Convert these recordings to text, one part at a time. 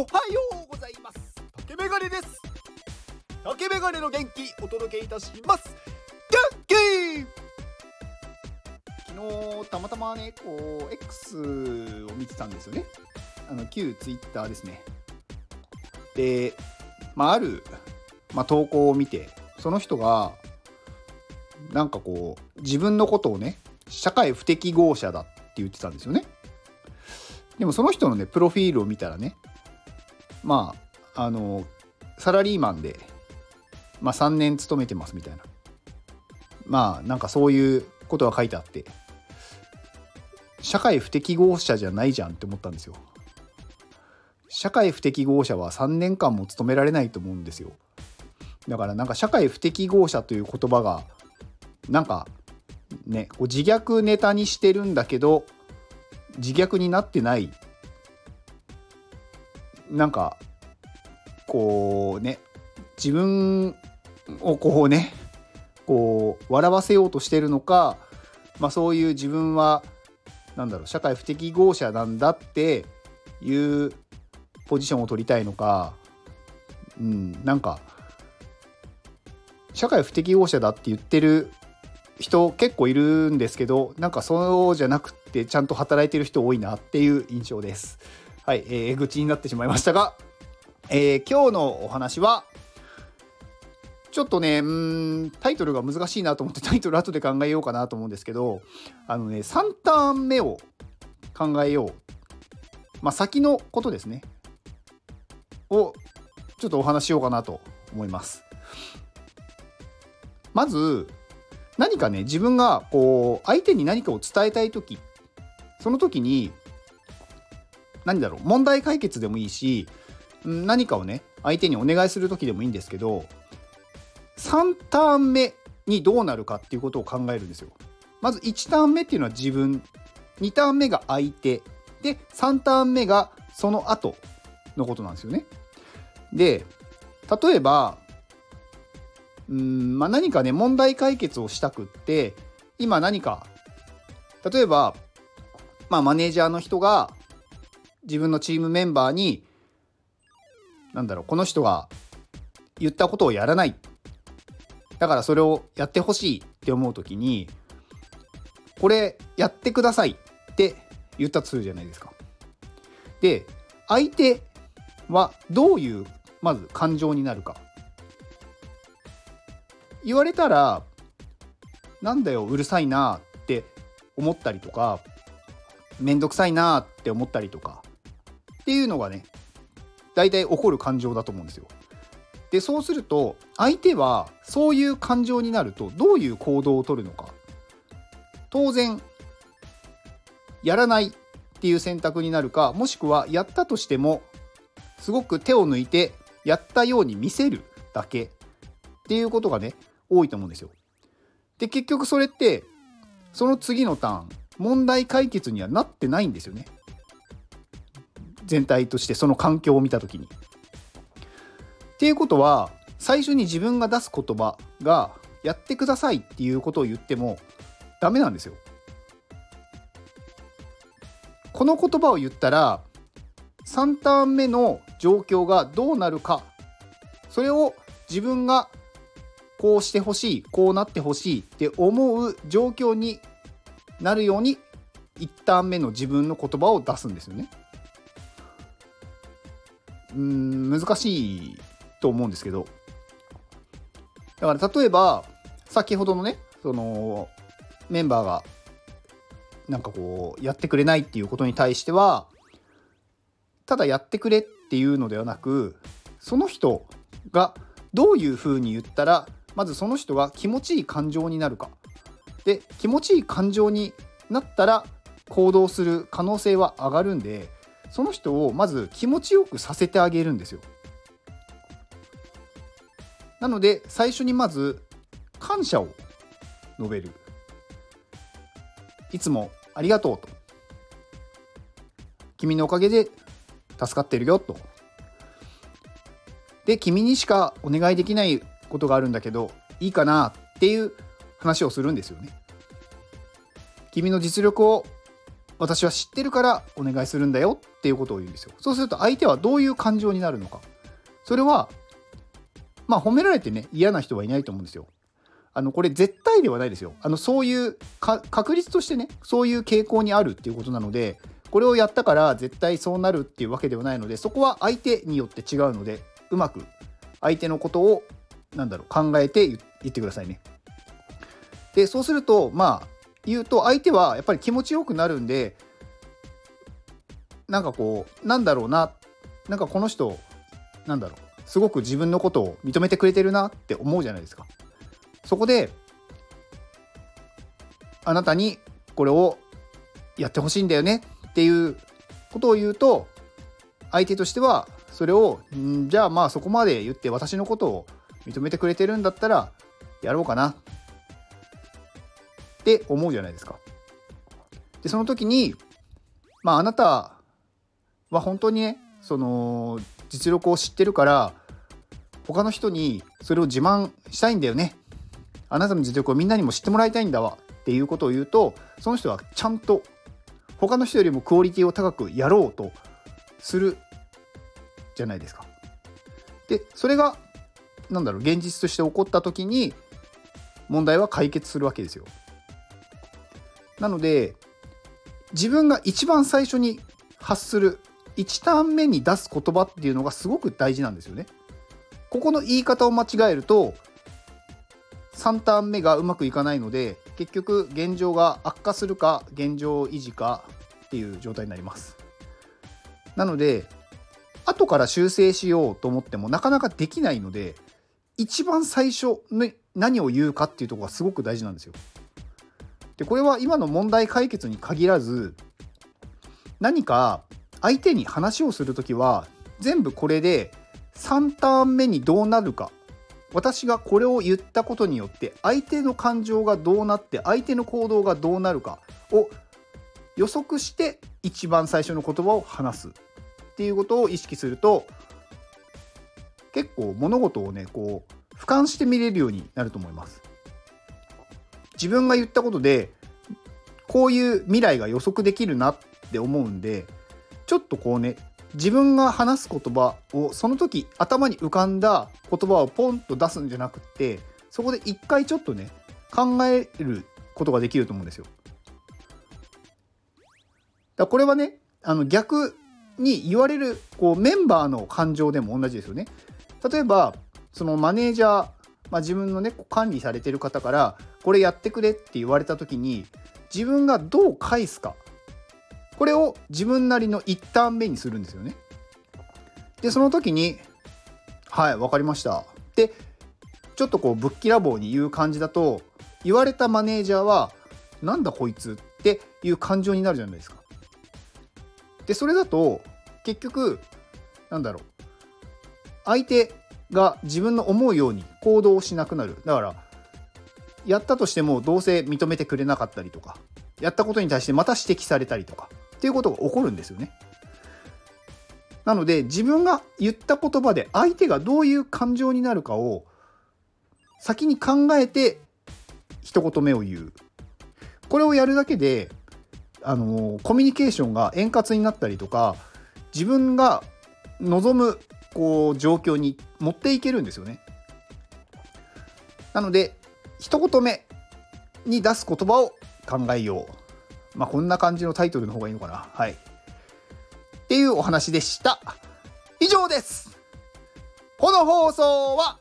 おはようございます。竹メガネです。竹メガネの元気お届けいたします。元気昨日たまたまねこう X を見てたんですよね。あの旧 Twitter ですね。でまあある、まあ、投稿を見てその人がなんかこう自分のことをね社会不適合者だって言ってたんですよね。でもその人のねプロフィールを見たらねまああのサラリーマンで、まあ、3年勤めてますみたいな。まあなんかそういうことが書いてあって社会不適合者じゃないじゃんって思ったんですよ。社会不適合者は3年間も勤められないと思うんですよ。だからなんか社会不適合者という言葉がなんかねこう自虐ネタにしてるんだけど自虐になってないなんかこうね自分をこうねこう笑わせようとしてるのか、まあ、そういう自分はなんだろう社会不適合者なんだっていうポジションを取りたいのか、うん、なんか社会不適合者だって言ってる人結構いるんですけどなんかそうじゃなくてちゃんと働いてる人多いなっていう印象です。はい、えー、愚痴になってしまいましたが、えー、今日のお話はちょっとねうんタイトルが難しいなと思ってタイトル後で考えようかなと思うんですけどあのね3ターン目を考えようまあ先のことですねをちょっとお話しようかなと思います。まず何かね自分がこう相手に何かを伝えたい時その時に何だろう問題解決でもいいし何かをね相手にお願いする時でもいいんですけど3ターン目にどうなるかっていうことを考えるんですよ。まず1ターン目っていうのは自分2ターン目が相手で3ターン目がその後のことなんですよね。で例えばうんまあ、何かね問題解決をしたくって今何か例えば、まあ、マネージャーの人が自分のチームメンバーに何だろうこの人が言ったことをやらないだからそれをやってほしいって思う時にこれやってくださいって言ったとするじゃないですか。で相手はどういうまず感情になるか言われたらなんだようるさいなって思ったりとかめんどくさいなって思ったりとかっていうのがね大体起こる感情だと思うんですよ。でそうすると相手はそういう感情になるとどういう行動をとるのか当然やらないっていう選択になるかもしくはやったとしてもすごく手を抜いてやったように見せるだけっていうことがね多いと思うんですよ。で結局それってその次のターン問題解決にはなってないんですよね。全体としてその環境を見た時に。っていうことは最初に自分が出す言葉がやってくださいっていうことを言ってもダメなんですよ。この言葉を言ったら3ターン目の状況がどうなるかそれを自分がこうしてほしいこうなってほしいって思う状況になるように1ターン目の自分の言葉を出すんですよね。うん難しいと思うんですけど。だから例えば先ほどのねそのメンバーがなんかこうやってくれないっていうことに対してはただやってくれっていうのではなくその人がどういうふうに言ったらまずその人が気持ちいい感情になるか。で気持ちいい感情になったら行動する可能性は上がるんでその人をまず気持ちよくさせてあげるんですよ。なので最初にまず感謝を述べる。いつもありがとうと。君のおかげで助かってるよと。で君にしかお願いできないことがあるんだけどいいかなっていう話をするんですよね。君の実力を私は知ってるからお願いするんだよっていうことを言うんですよ。そうすると相手はどういう感情になるのか。それは、まあ褒められてね、嫌な人はいないと思うんですよ。あの、これ絶対ではないですよ。あの、そういう確率としてね、そういう傾向にあるっていうことなので、これをやったから絶対そうなるっていうわけではないので、そこは相手によって違うので、うまく相手のことを、なんだろう、考えて言ってくださいね。で、そうすると、まあ、言うと相手はやっぱり気持ちよくなるんでなんかこうなんだろうななんかこの人なんだろうすごく自分のことを認めてくれてるなって思うじゃないですか。そこであなたにこれをやってほしいんだよねっていうことを言うと相手としてはそれをじゃあまあそこまで言って私のことを認めてくれてるんだったらやろうかなって思うじゃないですか。でその時にまああなたは本当にねその実力を知ってるから他の人にそれを自慢したいんだよね。あなたの実力をみんなにも知ってもらいたいんだわっていうことを言うとその人はちゃんと他の人よりもクオリティを高くやろうとするじゃないですか。でそれが何だろう現実として起こった時に問題は解決するわけですよ。なので自分が一番最初に発する1ターン目に出す言葉っていうのがすごく大事なんですよね。ここの言い方を間違えると3ターン目がうまくいかないので結局現状が悪化するか現状維持かっていう状態になります。なので後から修正しようと思ってもなかなかできないので一番最初に何を言うかっていうとこがすごく大事なんですよ。でこれは今の問題解決に限らず何か相手に話をする時は全部これで3ターン目にどうなるか私がこれを言ったことによって相手の感情がどうなって相手の行動がどうなるかを予測して一番最初の言葉を話すっていうことを意識すると結構物事をねこう俯瞰して見れるようになると思います。自分が言ったことでこういう未来が予測できるなって思うんでちょっとこうね自分が話す言葉をその時頭に浮かんだ言葉をポンと出すんじゃなくってそこで一回ちょっとね考えることができると思うんですよ。だこれはねあの逆に言われるこうメンバーの感情でも同じですよね。例えばそのマネージャー、まあ、自分のね管理されてる方からこれやってくれって言われた時に自分がどう返すか。これを自分なりの一旦目にするんですよね。でその時に「はい分かりました」ってちょっとこうぶっきらぼうに言う感じだと言われたマネージャーは「なんだこいつ」っていう感情になるじゃないですか。でそれだと結局なんだろう。相手が自分の思うように行動しなくなる。だからやったとしてもどうせ認めてくれなかったりとかやったことに対してまた指摘されたりとかっていうことが起こるんですよね。なので自分が言った言葉で相手がどういう感情になるかを先に考えて一言目を言う。これをやるだけであのコミュニケーションが円滑になったりとか自分が望むこう状況に持っていけるんですよね。なので一言目に出す言葉を考えよう。まあ、こんな感じのタイトルの方がいいのかな。はい。っていうお話でした。以上です。この放送は、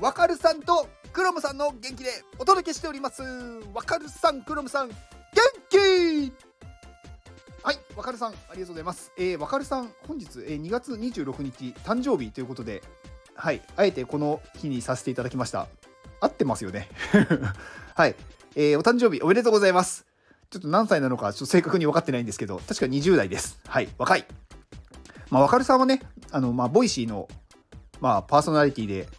わかるさんとクロムさんの元気でお届けしております。わかるさん、クロムさん、元気はい、わかるさん、ありがとうございます。えー、わかるさん、本日、えー、2月26日、誕生日ということで、はい、あえてこの日にさせていただきました。合ってますよね。はい、えー、お誕生日おめでとうございます。ちょっと何歳なのかちょっと正確に分かってないんですけど、確か20代です。はい、若い。まあ、わかるさんはね、あの、まあ、 Voicy の、まあ、パーソナリティで、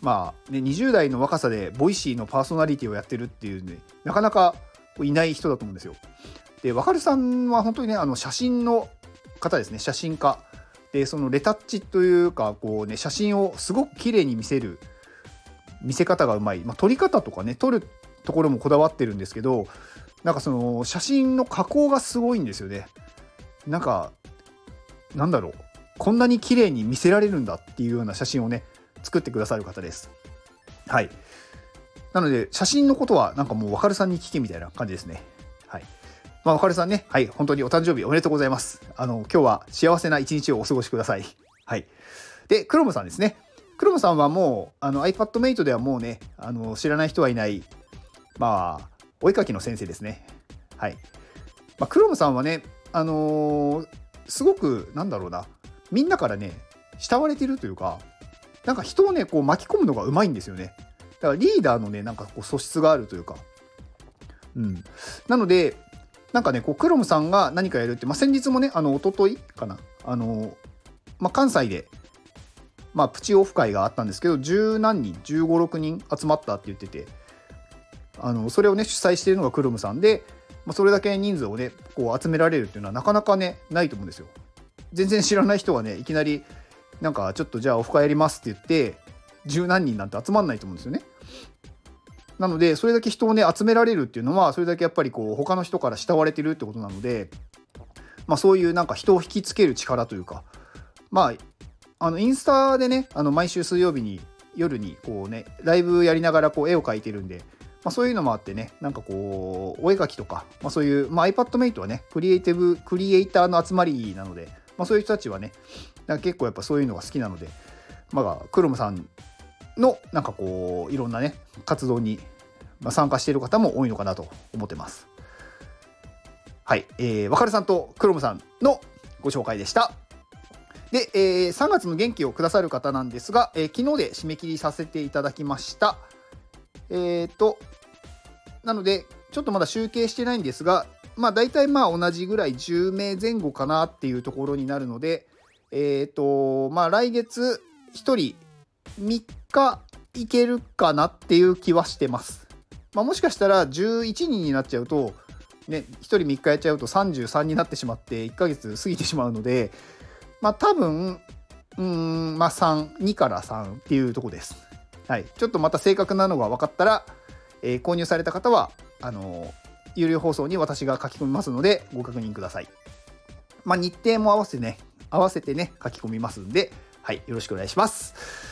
まあ、ね、20代の若さで Voicy のパーソナリティをやってるっていうね、なかなかいない人だと思うんですよ。で、わかるさんは本当にね、あの、写真の方ですね、写真家。でそのレタッチというかこうね写真をすごく綺麗に見せる見せ方がうまい、まあ、撮り方とかね撮るところもこだわってるんですけどなんかその写真の加工がすごいんですよね。なんかなんだろう。こんなに綺麗に見せられるんだっていうような写真をね作ってくださる方です。はい。なので写真のことはなんかもうわかるさんに聞けみたいな感じですね。まあ、わかるさんね、はい、本当にお誕生日おめでとうございます。あの、今日は幸せな一日をお過ごしください。はい。で、クロムさんですね。クロムさんはもう、あの、iPadMate ではもうね、あの、知らない人はいない、まあ、お絵かきの先生ですね。はい。まあ、クロムさんはね、あのー、すごく、なんだろうな、みんなからね、慕われてるというか、なんか人をね、こう巻き込むのがうまいんですよね。だからリーダーのね、なんかこう素質があるというか。うん。なので、なんかね、こう、クロムさんが何かやるって、まあ、先日もね、あの、おとといかな、あの、まあ、関西で、まあ、プチオフ会があったんですけど、十何人、15、6人集まったって言ってて、あの、それをね、主催しているのがクロムさんで、まあ、それだけ人数をね、こう集められるっていうのはなかなかね、ないと思うんですよ。全然知らない人はね、いきなり、なんか、ちょっとじゃあオフ会やりますって言って、十何人なんて集まんないと思うんですよね。なのでそれだけ人をね集められるっていうのはそれだけやっぱりこう他の人から慕われてるってことなので、まあ、そういうなんか人を引きつける力というかまああのインスタでねあの毎週水曜日に夜にこうねライブやりながらこう絵を描いてるんで、まあ、そういうのもあってねなんかこうお絵描きとか、まあ、そういう、まあ、iPadMate はねクリエイティブクリエイターの集まりなので、まあ、そういう人たちはねなんか結構やっぱそういうのが好きなのでまあクロムさんのなんかこういろんなね活動にま、参加している方も多いのかなと思ってます。はい、えー、わかるさんとクロムさんのご紹介でした。で、えー、3月の元気をくださる方なんですが、えー、昨日で締め切りさせていただきました。えっ、ー、と、なので、ちょっとまだ集計してないんですが、まあ大体まあ同じぐらい10名前後かなっていうところになるので、えっ、ー、と、まあ来月1人3日いけるかなっていう気はしてます。まあ、もしかしたら11人になっちゃうと、ね、1人3日やっちゃうと33になってしまって1ヶ月過ぎてしまうので、まあ、多分うんまあ32から3っていうとこです。はい、ちょっとまた正確なのが分かったら、えー、購入された方はあのー、有料放送に私が書き込みますのでご確認ください。まあ、日程も合わせてね合わせてね書き込みますんで、はい、よろしくお願いします。